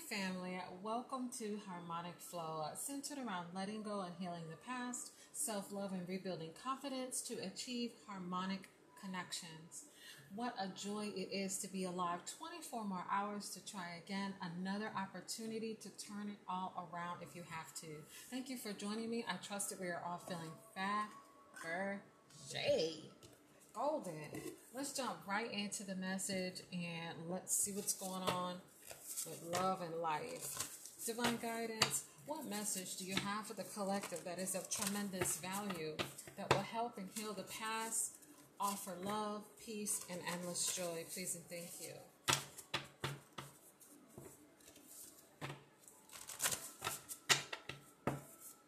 Family, welcome to Harmonic Flow, centered around letting go and healing the past, self love, and rebuilding confidence to achieve harmonic connections. What a joy it is to be alive 24 more hours to try again. Another opportunity to turn it all around if you have to. Thank you for joining me. I trust that we are all feeling Fabergé. Golden. Let's jump right into the message and let's see what's going on with love and life. Divine guidance, what message do you have for the collective that is of tremendous value that will help and heal the past, offer love, peace, and endless joy? Please and thank you.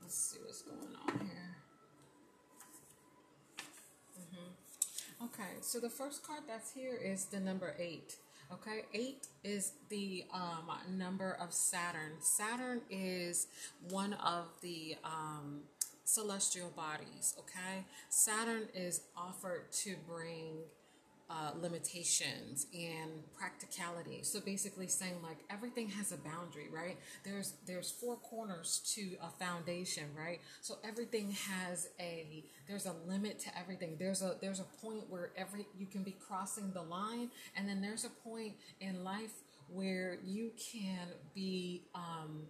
Let's see what's going on here. Mm-hmm. Okay, so the first card that's here is the number eight. Okay, eight is the um, number of Saturn. Saturn is one of the um, celestial bodies. Okay, Saturn is offered to bring uh, limitations and practicality. So basically saying like everything has a boundary, right? There's there's four corners to a foundation, right? So everything has a there's a limit to everything. There's a there's a point where every you can be crossing the line, and then there's a point in life where you can be um,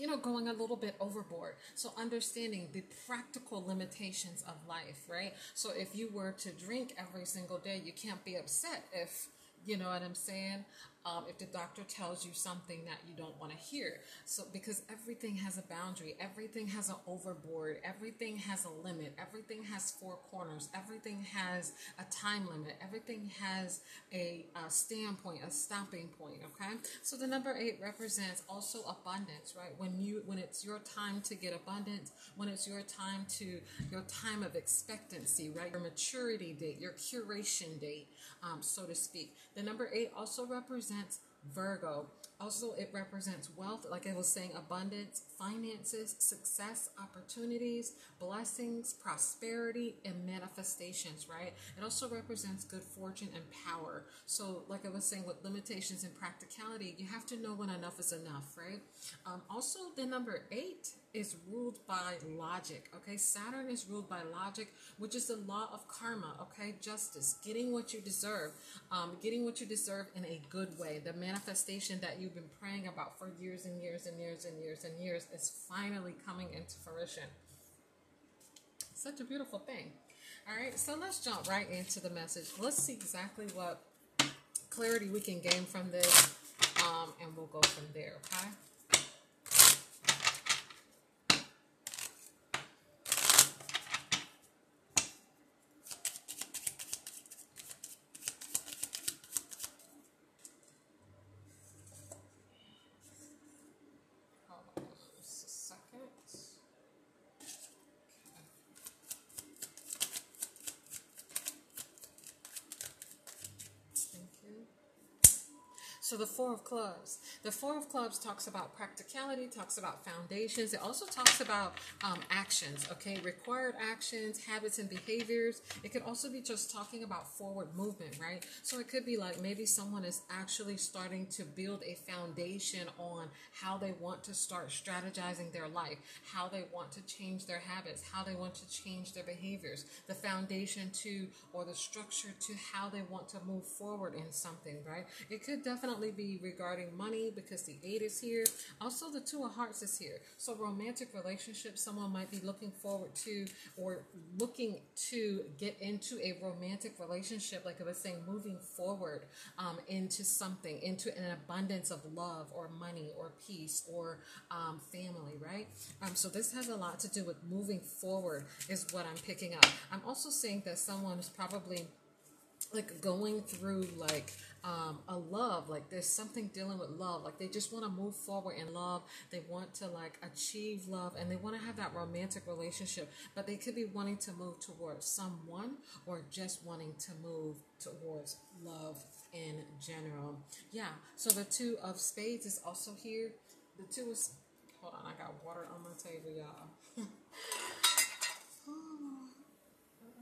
you know, going a little bit overboard. So understanding the practical limitations of life, right? So if you were to drink every single day, you can't be upset if you know what I'm saying? Um, if the doctor tells you something that you don't want to hear. So, because everything has a boundary, everything has an overboard, everything has a limit, everything has four corners, everything has a time limit, everything has a, a standpoint, a stopping point. Okay, so the number eight represents also abundance, right? When you when it's your time to get abundance, when it's your time to your time of expectancy, right? Your maturity date, your curation date, um, so to speak. The number eight also represents represents Virgo. Also, it represents wealth, like I was saying, abundance, finances, success, opportunities, blessings, prosperity, and manifestations, right? It also represents good fortune and power. So, like I was saying, with limitations and practicality, you have to know when enough is enough, right? Um, also, the number eight is ruled by logic. Okay, Saturn is ruled by logic, which is the law of karma. Okay, justice, getting what you deserve, um, getting what you deserve in a good way. The manifestation that you've been praying about for years and years and years and years and years is finally coming into fruition. Such a beautiful thing. All right, so let's jump right into the message. Let's see exactly what clarity we can gain from this, um, and we'll go from there. Okay. So the Four of Clubs. The Four of Clubs talks about practicality, talks about foundations. It also talks about um, actions, okay? Required actions, habits, and behaviors. It could also be just talking about forward movement, right? So it could be like maybe someone is actually starting to build a foundation on how they want to start strategizing their life, how they want to change their habits, how they want to change their behaviors, the foundation to or the structure to how they want to move forward in something, right? It could definitely be regarding money because the eight is here. Also, the two of hearts is here. So, romantic relationships, someone might be looking forward to or looking to get into a romantic relationship, like I was saying, moving forward um, into something, into an abundance of love or money or peace or um, family, right? Um, so, this has a lot to do with moving forward, is what I'm picking up. I'm also seeing that someone is probably like going through like um, a love like there's something dealing with love like they just want to move forward in love they want to like achieve love and they want to have that romantic relationship but they could be wanting to move towards someone or just wanting to move towards love in general. Yeah so the two of spades is also here. The two is hold on i got water on my table y'all.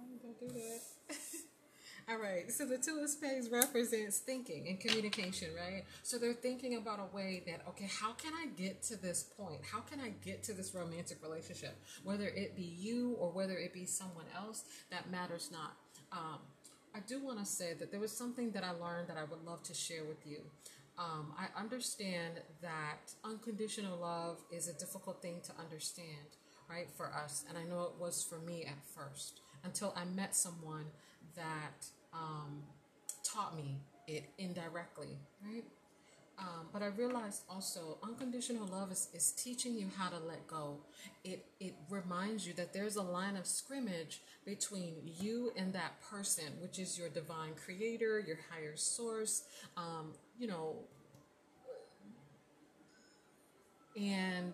I'm gonna do that All right, so the two of spades represents thinking and communication, right? So they're thinking about a way that, okay, how can I get to this point? How can I get to this romantic relationship? Whether it be you or whether it be someone else, that matters not. Um, I do want to say that there was something that I learned that I would love to share with you. Um, I understand that unconditional love is a difficult thing to understand, right, for us. And I know it was for me at first until I met someone that um, taught me it indirectly, right? Um, but I realized also unconditional love is, is teaching you how to let go. It it reminds you that there's a line of scrimmage between you and that person, which is your divine creator, your higher source, um, you know, and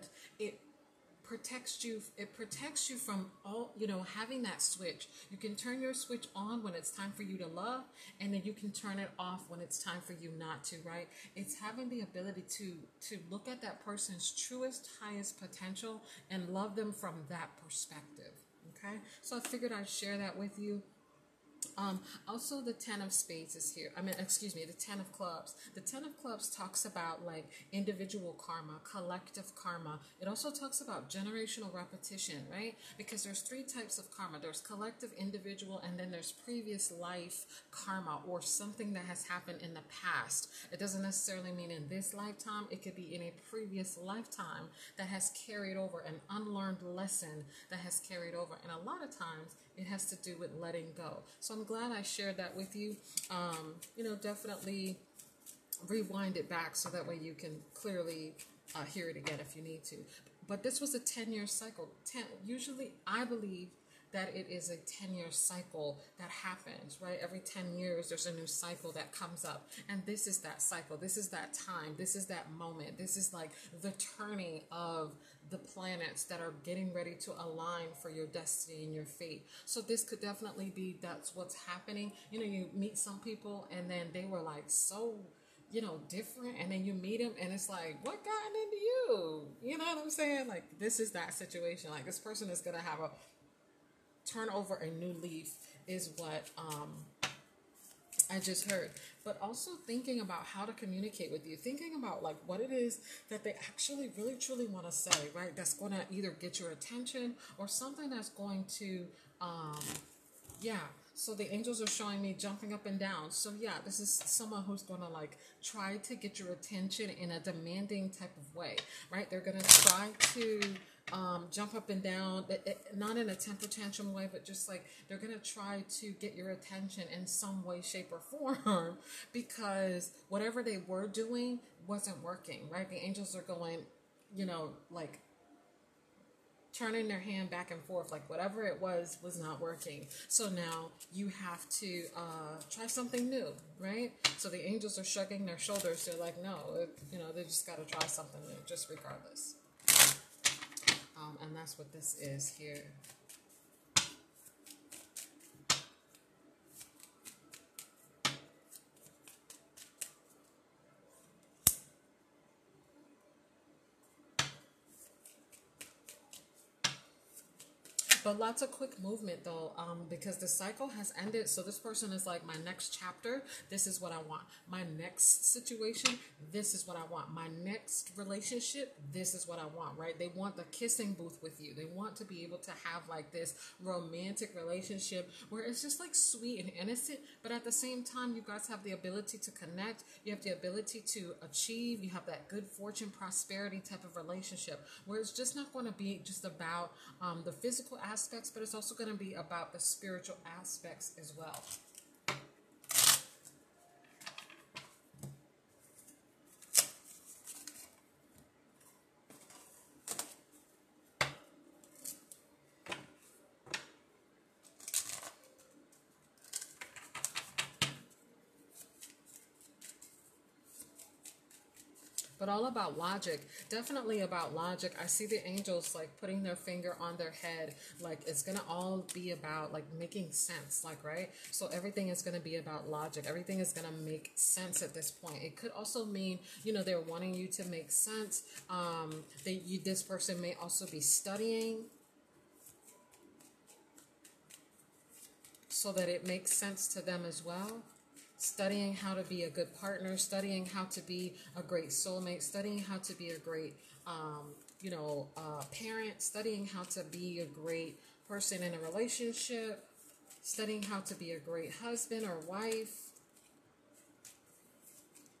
protects you it protects you from all you know having that switch. You can turn your switch on when it's time for you to love and then you can turn it off when it's time for you not to right? It's having the ability to to look at that person's truest highest potential and love them from that perspective okay? So i figured i'd share that with you um, also, the Ten of Spades is here. I mean, excuse me, the Ten of Clubs. The Ten of Clubs talks about like individual karma, collective karma. It also talks about generational repetition, right? Because there's three types of karma there's collective, individual, and then there's previous life karma or something that has happened in the past. It doesn't necessarily mean in this lifetime, it could be in a previous lifetime that has carried over an unlearned lesson that has carried over. And a lot of times, it has to do with letting go. So I'm glad I shared that with you. Um, you know, definitely rewind it back so that way you can clearly uh, hear it again if you need to. But this was a 10 year cycle. 10, usually, I believe that it is a 10 year cycle that happens, right? Every 10 years, there's a new cycle that comes up. And this is that cycle. This is that time. This is that moment. This is like the turning of the planets that are getting ready to align for your destiny and your fate. So this could definitely be that's what's happening. You know, you meet some people and then they were like so you know, different, and then you meet them, and it's like, what got into you? You know what I'm saying? Like, this is that situation. Like, this person is gonna have a turn over a new leaf, is what um, I just heard. But also thinking about how to communicate with you, thinking about like what it is that they actually really truly want to say, right? That's going to either get your attention or something that's going to, um, yeah. So the angels are showing me jumping up and down. So yeah, this is someone who's going to like try to get your attention in a demanding type of way, right? They're going to try to um, jump up and down, not in a temper tantrum way, but just like they're going to try to get your attention in some way, shape, or form because whatever they were doing wasn't working, right? The angels are going, you know, like turning their hand back and forth, like whatever it was was not working. So now you have to uh, try something new, right? So the angels are shrugging their shoulders. They're like, no, you know, they just got to try something new, just regardless. Um, and that's what this is here. But lots of quick movement though, um, because the cycle has ended. So this person is like, my next chapter, this is what I want. My next situation, this is what I want. My next relationship, this is what I want, right? They want the kissing booth with you. They want to be able to have like this romantic relationship where it's just like sweet and innocent, but at the same time, you guys have the ability to connect. You have the ability to achieve. You have that good fortune, prosperity type of relationship where it's just not going to be just about um, the physical aspect aspects, but it's also going to be about the spiritual aspects as well. But all about logic. Definitely about logic. I see the angels like putting their finger on their head. Like it's going to all be about like making sense, like, right? So everything is going to be about logic. Everything is going to make sense at this point. It could also mean, you know, they're wanting you to make sense. Um, that you, this person may also be studying so that it makes sense to them as well. Studying how to be a good partner, studying how to be a great soulmate, studying how to be a great, um, you know, uh, parent, studying how to be a great person in a relationship, studying how to be a great husband or wife.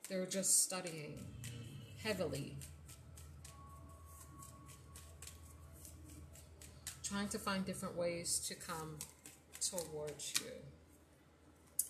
They're just studying heavily trying to find different ways to come towards you.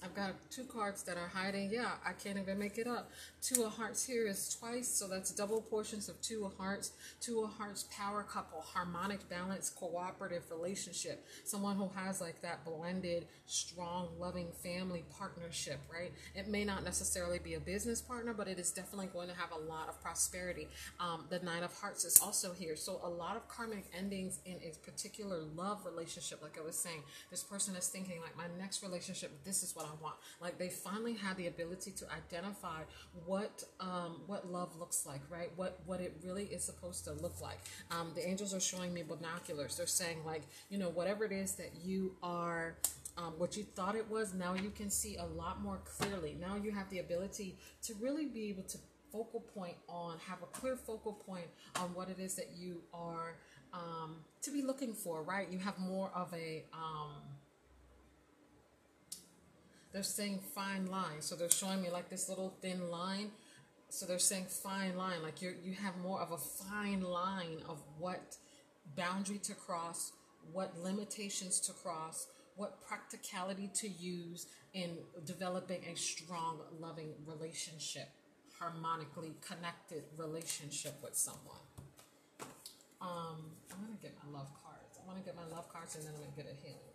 I've got two cards that are hiding. Yeah, I can't even make it up. Two of hearts here is twice, so that's double portions of two of hearts. Two of hearts, power couple, harmonic balance, cooperative relationship. Someone who has like that blended, strong, loving family partnership, right? It may not necessarily be a business partner, but it is definitely going to have a lot of prosperity. Um, the nine of hearts is also here. So a lot of karmic endings in a particular love relationship, like I was saying. This person is thinking like my next relationship, this is what I want. Like they finally had the ability to identify what um, what love looks like, right? What what it really is supposed to look like. Um, the angels are showing me binoculars. They're saying like, you know, whatever it is that you are. Um, what you thought it was, now you can see a lot more clearly. Now you have the ability to really be able to focal point on, have a clear focal point on what it is that you are um, to be looking for, right? You have more of a um, they're saying fine line. So they're showing me like this little thin line. So they're saying fine line, like you you have more of a fine line of what boundary to cross, what limitations to cross, what practicality to use in developing a strong, loving relationship, harmonically connected relationship with someone. Um, I'm gonna get my love cards. I want to get my love cards and then I'm gonna get a healing.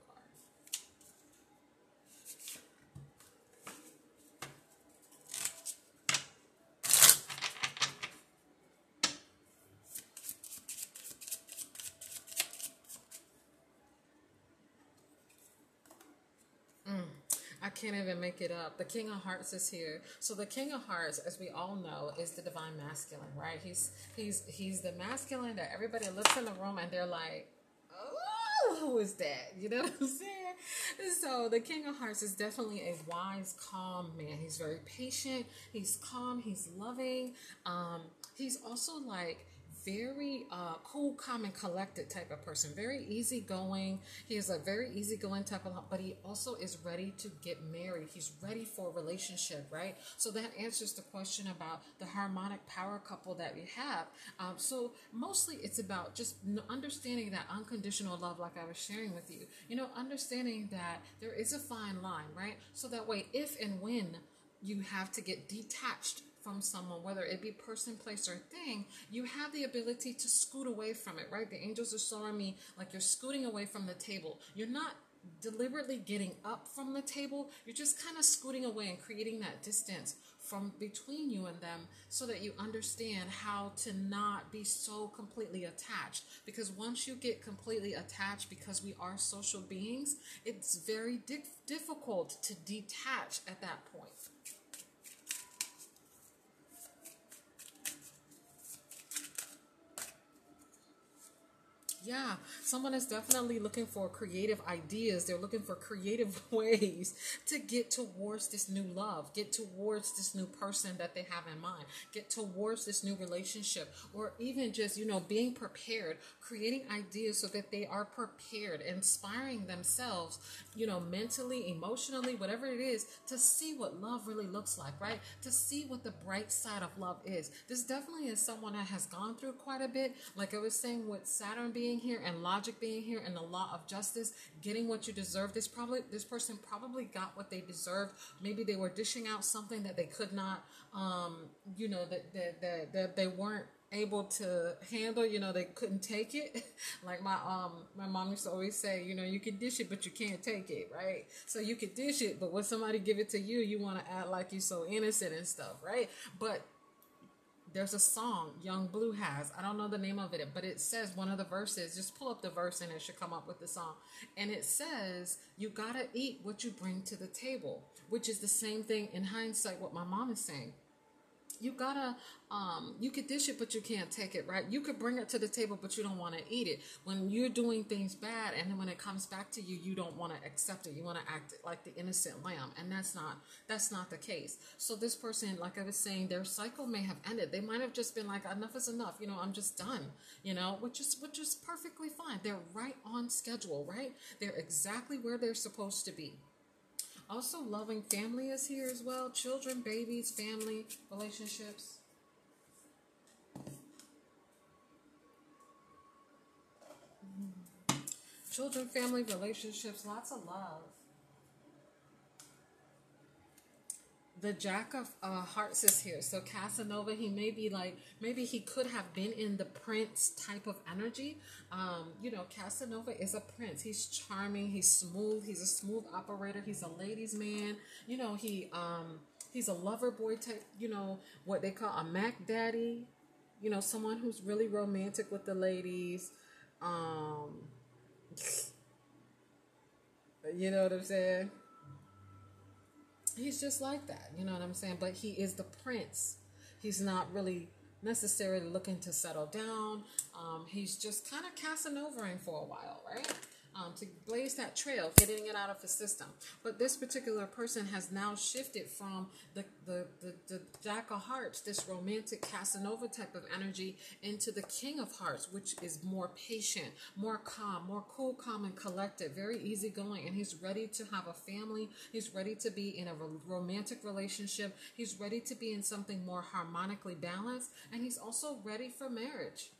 Can't even make it up. The King of Hearts is here. So the King of Hearts, as we all know, is the divine masculine, right? He's he's he's the masculine that everybody looks in the room and they're like, oh, who is that? You know what I'm saying? So the King of Hearts is definitely a wise, calm man. He's very patient. He's calm. He's loving. Um, he's also like very uh, cool, calm, and collected type of person. Very easygoing. He is a very easygoing type of, but he also is ready to get married. He's ready for a relationship, right? So that answers the question about the harmonic power couple that we have. Um, so mostly it's about just understanding that unconditional love, like I was sharing with you. You know, understanding that there is a fine line, right? So that way, if and when you have to get detached from someone, whether it be person, place, or thing, you have the ability to scoot away from it, right? The angels are showing me like you're scooting away from the table. You're not deliberately getting up from the table, you're just kind of scooting away and creating that distance from between you and them so that you understand how to not be so completely attached because once you get completely attached because we are social beings it's very di- difficult to detach at that point Yeah, someone is definitely looking for creative ideas. They're looking for creative ways to get towards this new love, get towards this new person that they have in mind, get towards this new relationship, or even just, you know, being prepared, creating ideas so that they are prepared, inspiring themselves, you know, mentally, emotionally, whatever it is, to see what love really looks like, right? To see what the bright side of love is. This definitely is someone that has gone through quite a bit. Like I was saying with Saturn being here and logic being here and the law of justice, getting what you deserve. This probably this person probably got what they deserved. Maybe they were dishing out something that they could not, um, you know, that that, that, that they weren't able to handle you know they couldn't take it like my um my mom used to always say you know you can dish it but you can't take it right so you can dish it but when somebody give it to you you want to act like you're so innocent and stuff right but there's a song Young Blue has. I don't know the name of it, but it says one of the verses. Just pull up the verse and it should come up with the song. And it says, You gotta eat what you bring to the table, which is the same thing in hindsight, what my mom is saying. You gotta um you could dish it but you can't take it right? You could bring it to the table but you don't want to eat it. When you're doing things bad and then when it comes back to you you don't want to accept it. You want to act like the innocent lamb and that's not that's not the case. So this person like i was saying their cycle may have ended. They might have just been like enough is enough. You know i'm just done you know which is which is perfectly fine. They're right on schedule right? They're exactly where they're supposed to be also, loving family is here as well. Children, babies, family, relationships. Mm. Children, family, relationships, lots of love. The Jack of uh, Hearts is here. So Casanova, he may be like, maybe he could have been in the prince type of energy. Um, you know, Casanova is a prince. He's charming. He's smooth. He's a smooth operator. He's a ladies' man. You know, he um, he's a lover boy type. You know, what they call a Mac Daddy. You know, someone who's really romantic with the ladies. Um, you know what I'm saying? He's just like that. You know what I'm saying? But he is the prince. He's not really necessarily looking to settle down. Um, he's just kind of Casanovering for a while, right? Um, to blaze that trail, getting it out of his system. But this particular person has now shifted from the, the, the, the Jack of Hearts, this romantic Casanova type of energy, into the King of Hearts, which is more patient, more calm, more cool, calm, and collected, very easygoing. And he's ready to have a family. He's ready to be in a romantic relationship. He's ready to be in something more harmonically balanced. And he's also ready for marriage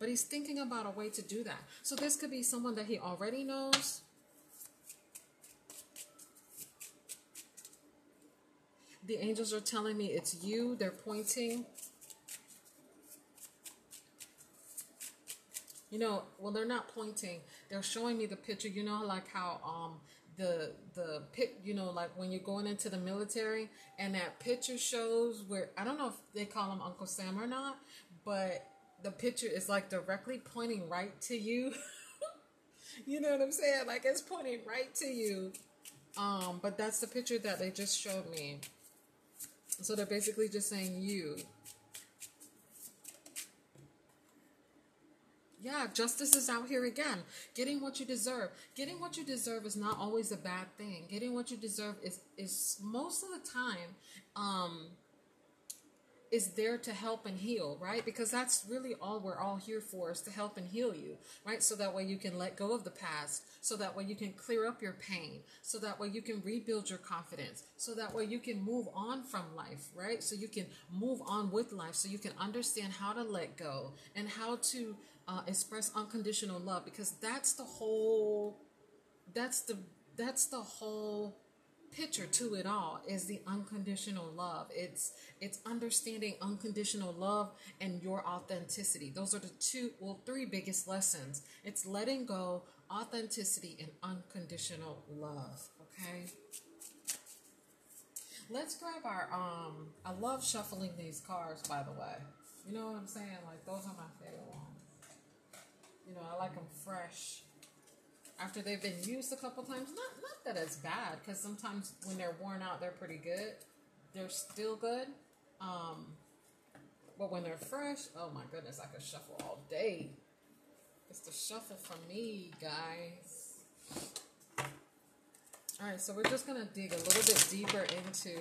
but he's thinking about a way to do that. So this could be someone that he already knows. The angels are telling me it's you. They're pointing. You know, well, they're not pointing. They're showing me the picture. You know, like how um the the pic. You know, like when you're going into the military, and that picture shows where I don't know if they call him Uncle Sam or not, but the picture is like directly pointing right to you. you know what I'm saying? Like it's pointing right to you. Um, but that's the picture that they just showed me. So they're basically just saying you. Yeah, justice is out here again. Getting what you deserve. Getting what you deserve is not always a bad thing. Getting what you deserve is is most of the time um is there to help and heal, right? Because that's really all we're all here for is to help and heal you, right? So that way you can let go of the past, so that way you can clear up your pain, so that way you can rebuild your confidence, so that way you can move on from life, right? So you can move on with life, so you can understand how to let go and how to uh, express unconditional love, because that's the whole, that's the, that's the whole picture to it all is the unconditional love. It's it's understanding unconditional love and your authenticity. Those are the two well three biggest lessons. It's letting go, authenticity and unconditional love, okay? Let's grab our um I love shuffling these cards by the way. You know what I'm saying? Like those are my favorite ones. You know, I like them fresh after they've been used a couple times. Not not that it's bad, because sometimes when they're worn out, they're pretty good. They're still good. Um, but when they're fresh, oh my goodness, I could shuffle all day. It's the shuffle for me, guys. All right, so we're just gonna dig a little bit deeper into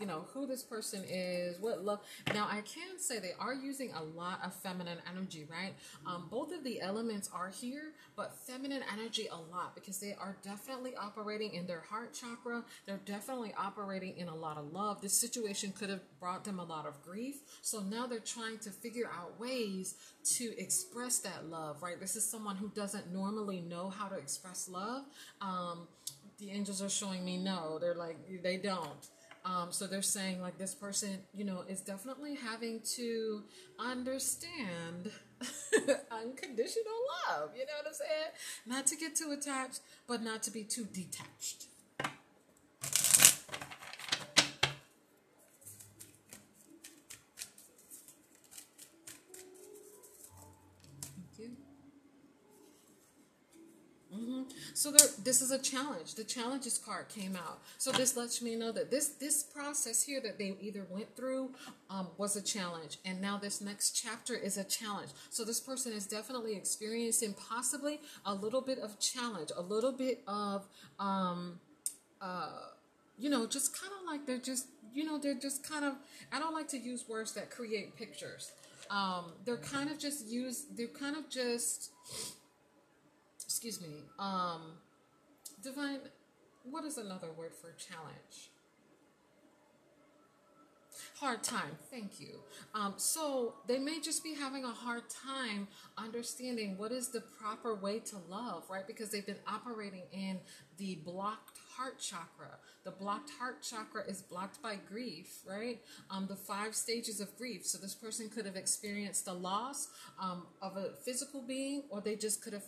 you know who this person is what love now i can say they are using a lot of feminine energy right? Um, both of the elements are here but feminine energy a lot because they are definitely operating in their heart chakra they're definitely operating in a lot of love this situation could have brought them a lot of grief so now they're trying to figure out ways to express that love right? This is someone who doesn't normally know how to express love um, the angels are showing me no they're like they don't um, so they're saying like this person, you know, is definitely having to understand unconditional love. You know what I'm saying? Not to get too attached, but not to be too detached. So there, this is a challenge. The challenges card came out. So this lets me know that this this process here that they either went through um, was a challenge, and now this next chapter is a challenge. So this person is definitely experiencing possibly a little bit of challenge, a little bit of um, uh, you know, just kind of like they're just you know they're just kind of. I don't like to use words that create pictures. Um, they're kind of just use. They're kind of just excuse me, um, divine, what is another word for challenge? Hard time, thank you. Um, so they may just be having a hard time understanding what is the proper way to love, right? Because they've been operating in the blocked heart chakra. The blocked heart chakra is blocked by grief, right? Um, the five stages of grief. So this person could have experienced the loss um, of a physical being, or they just could have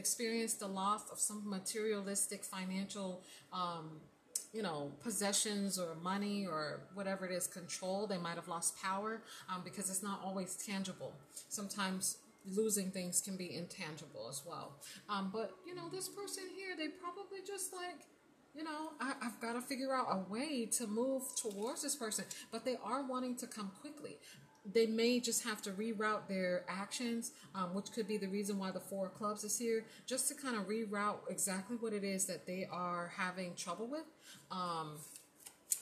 experienced the loss of some materialistic financial um, you know possessions or money or whatever it is control they might have lost power um, because it's not always tangible. Sometimes losing things can be intangible as well. Um, but you know this person here they probably just like you know I, i've got to figure out a way to move towards this person but they are wanting to come quickly they may just have to reroute their actions, um, which could be the reason why the Four Clubs is here, just to kind of reroute exactly what it is that they are having trouble with. Um,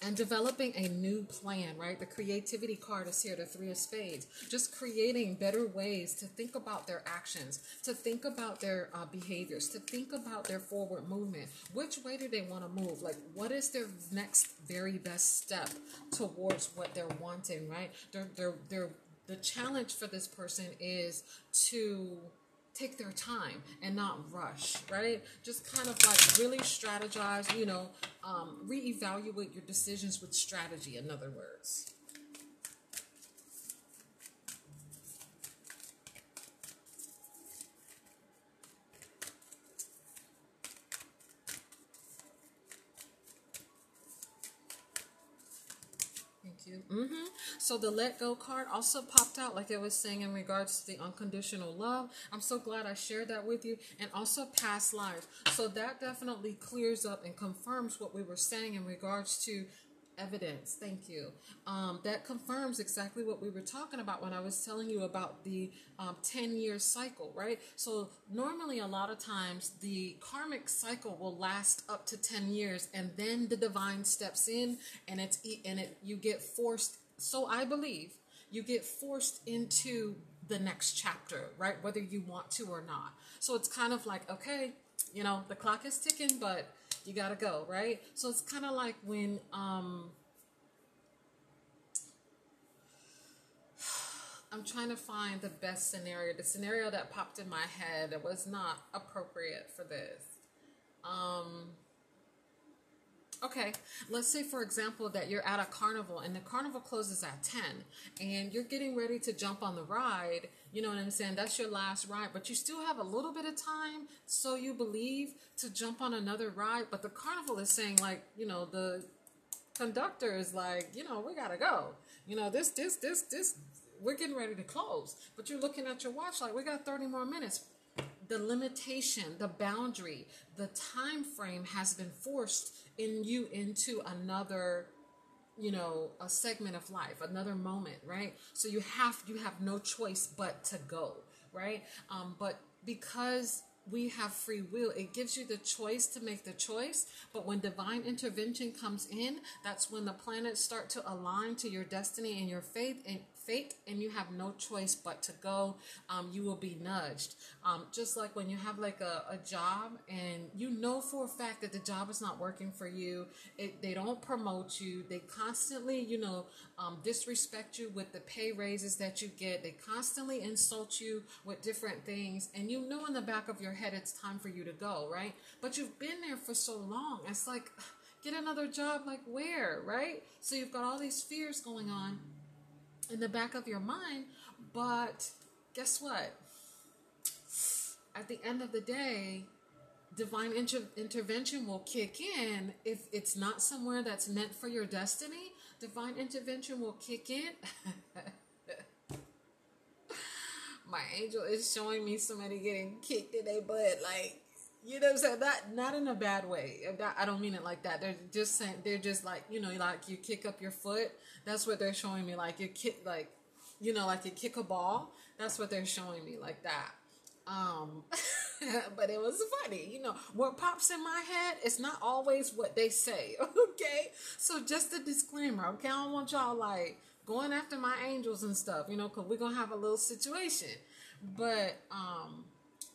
and developing a new plan, right? The creativity card is here, the three of spades. Just creating better ways to think about their actions, to think about their uh, behaviors, to think about their forward movement. Which way do they want to move? Like, what is their next very best step towards what they're wanting, right? They're, they're, they're, the challenge for this person is to take their time and not rush, right? Just kind of like really strategize, you know, um, reevaluate your decisions with strategy, in other words. Thank you. Mm-hmm. So the let go card also popped out, like I was saying, in regards to the unconditional love. I'm so glad I shared that with you, and also past lives. So that definitely clears up and confirms what we were saying in regards to evidence. Thank you. Um, that confirms exactly what we were talking about when I was telling you about the um, 10 year cycle, right? So, normally, a lot of times, the karmic cycle will last up to 10 years, and then the divine steps in, and it's and it you get forced. So, I believe you get forced into the next chapter, right? Whether you want to or not. So, it's kind of like, okay, you know, the clock is ticking, but you gotta go, right? So it's kind of like when um, I'm trying to find the best scenario. The scenario that popped in my head that was not appropriate for this. Um, Okay, let's say for example that you're at a carnival and the carnival closes at 10 and you're getting ready to jump on the ride. You know what I'm saying? That's your last ride, but you still have a little bit of time, so you believe, to jump on another ride. But the carnival is saying, like, you know, the conductor is like, you know, we gotta go. You know, this, this, this, this, we're getting ready to close. But you're looking at your watch like, we got 30 more minutes the limitation, the boundary, the time frame has been forced in you into another you know a segment of life another moment right? So you have you have no choice but to go right? Um but because we have free will it gives you the choice to make the choice. But when divine intervention comes in that's when the planets start to align to your destiny and your faith and fate and you have no choice but to go um, you will be nudged. Um, just like when you have like a, a job and you know for a fact that the job is not working for you it, they don't promote you they constantly you know um, disrespect you with the pay raises that you get they constantly insult you with different things and you know in the back of your head it's time for you to go right? But you've been there for so long it's like get another job like where right? So you've got all these fears going on in the back of your mind. But guess what? At the end of the day, divine inter- intervention will kick in if it's not somewhere that's meant for your destiny. Divine intervention will kick in. My angel is showing me somebody getting kicked in their butt. Like, you know what I'm saying? Not not in a bad way. I don't mean it like that. They're just saying they're just like you know like you kick up your foot. That's what they're showing me. Like you kick like you know like you kick a ball. That's what they're showing me like that. Um, but it was funny, you know. What pops in my head it's not always what they say. Okay, so just a disclaimer. Okay, I don't want y'all like going after my angels and stuff, you know, because we're gonna have a little situation. But um,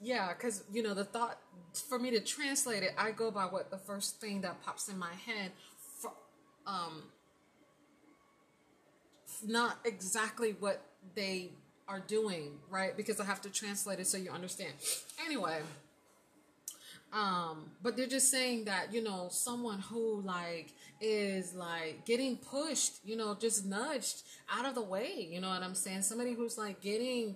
yeah, because you know the thought for me to translate it, I go by what the first thing that pops in my head. For, um, not exactly what they are doing, right? Because I have to translate it so you understand. Anyway, um, but they're just saying that, you know, someone who like is like getting pushed, you know, just nudged out of the way, you know what I'm saying? Somebody who's like getting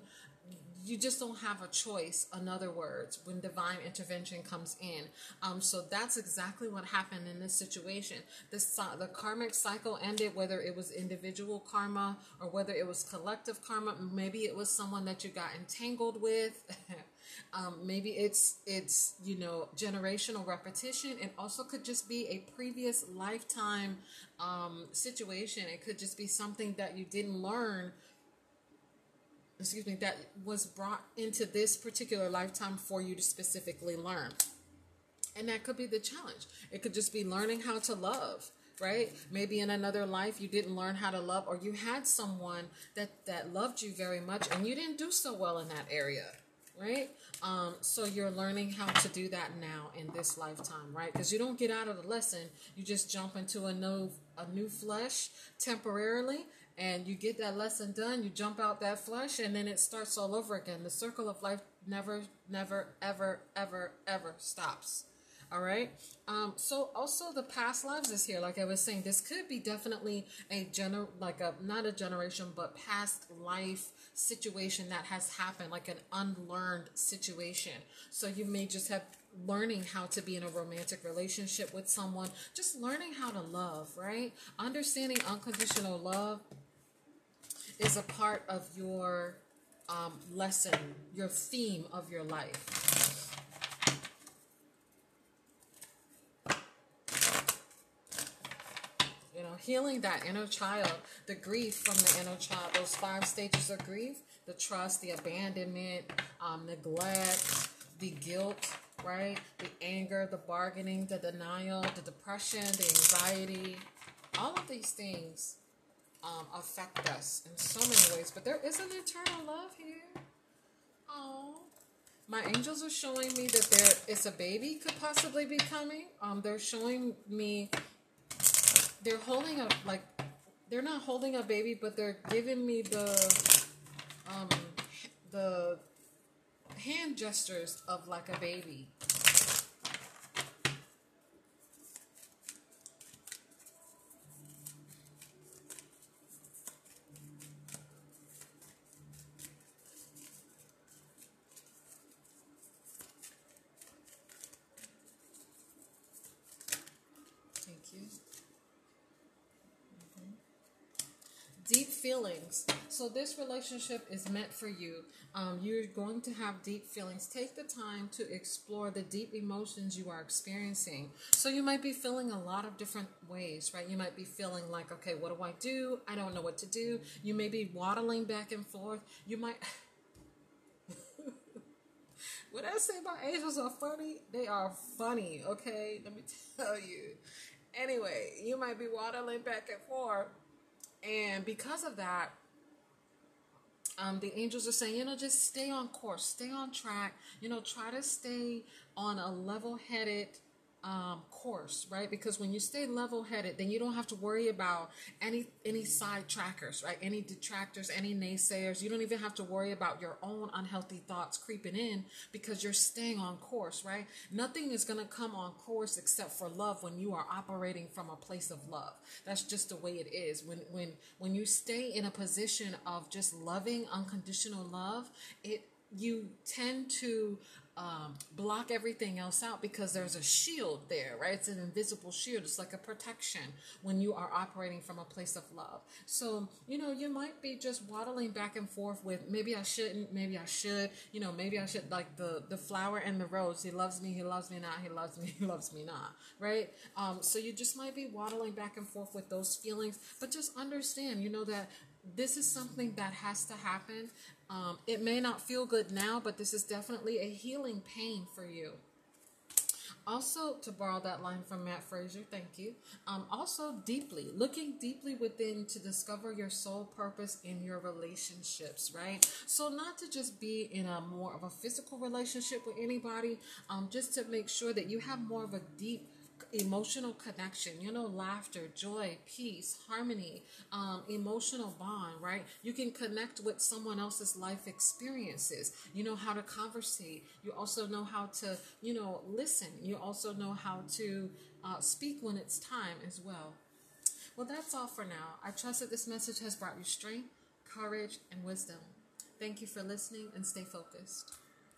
you just don't have a choice. In other words when divine intervention comes in. Um, so that's exactly what happened in this situation. This the karmic cycle ended whether it was individual karma or whether it was collective karma. Maybe it was someone that you got entangled with. Um, maybe it's it's you know generational repetition. It also could just be a previous lifetime um, situation. It could just be something that you didn't learn excuse me, that was brought into this particular lifetime for you to specifically learn. And that could be the challenge. It could just be learning how to love, right? Maybe in another life you didn't learn how to love or you had someone that that loved you very much and you didn't do so well in that area, right? Um, so you're learning how to do that now in this lifetime, right? Because you don't get out of the lesson, you just jump into a new a new flesh temporarily, and you get that lesson done, you jump out that flesh, and then it starts all over again. The circle of life never, never, ever, ever, ever stops. All right. Um, so also the past lives is here. Like I was saying, this could be definitely a gener like a not a generation, but past life situation that has happened, like an unlearned situation. So you may just have learning how to be in a romantic relationship with someone, just learning how to love, right? Understanding unconditional love is a part of your um, lesson, your theme of your life. You know, healing that inner child, the grief from the inner child, those five stages of grief the trust, the abandonment, um, neglect, the guilt, right? The anger, the bargaining, the denial, the depression, the anxiety, all of these things um, affect us in so many ways. But there is an eternal love here. Oh, my angels are showing me that there is a baby could possibly be coming. Um, they're showing me they're holding a like they're not holding a baby, but they're giving me the um the hand gestures of like a baby. Feelings. So this relationship is meant for you. Um, you're going to have deep feelings. Take the time to explore the deep emotions you are experiencing. So you might be feeling a lot of different ways, right? You might be feeling like, okay, what do I do? I don't know what to do. You may be waddling back and forth. You might. when I say my angels are funny, they are funny, okay? Let me tell you. Anyway, you might be waddling back and forth and because of that, um, the angels are saying, you know, just stay on course, stay on track, you know, try to stay on a level headed um, course, right? Because when you stay level-headed, then you don't have to worry about any any side trackers, right? Any detractors, any naysayers. You don't even have to worry about your own unhealthy thoughts creeping in because you're staying on course, right? Nothing is to come on course except for love when you are operating from a place of love. That's just the way it is. When when when you stay in a position of just loving unconditional love, it you tend to um, block everything else out because there's a shield there, right? It's an invisible shield. It's like a protection when you are operating from a place of love. So, you know, you might be just waddling back and forth with maybe I shouldn't, maybe I should, you know, maybe I should like the the flower and the rose. He loves me, he loves me not, he loves me, he loves me not, right? Um, so you just might be waddling back and forth with those feelings, but just understand, you know, that this is something that has to happen. Um, it may not feel good now, but this is definitely a healing pain for you. Also, to borrow that line from Matt Fraser, thank you. Um, also, deeply, looking deeply within to discover your soul purpose in your relationships, right? So, not to just be in a more of a physical relationship with anybody, um, just to make sure that you have more of a deep emotional connection, you know, laughter, joy, peace, harmony, um, emotional bond, right? You can connect with someone else's life experiences. You know how to conversate. You also know how to, you know, listen. You also know how to uh, speak when it's time as well. Well, that's all for now. I trust that this message has brought you strength, courage, and wisdom. Thank you for listening and stay focused.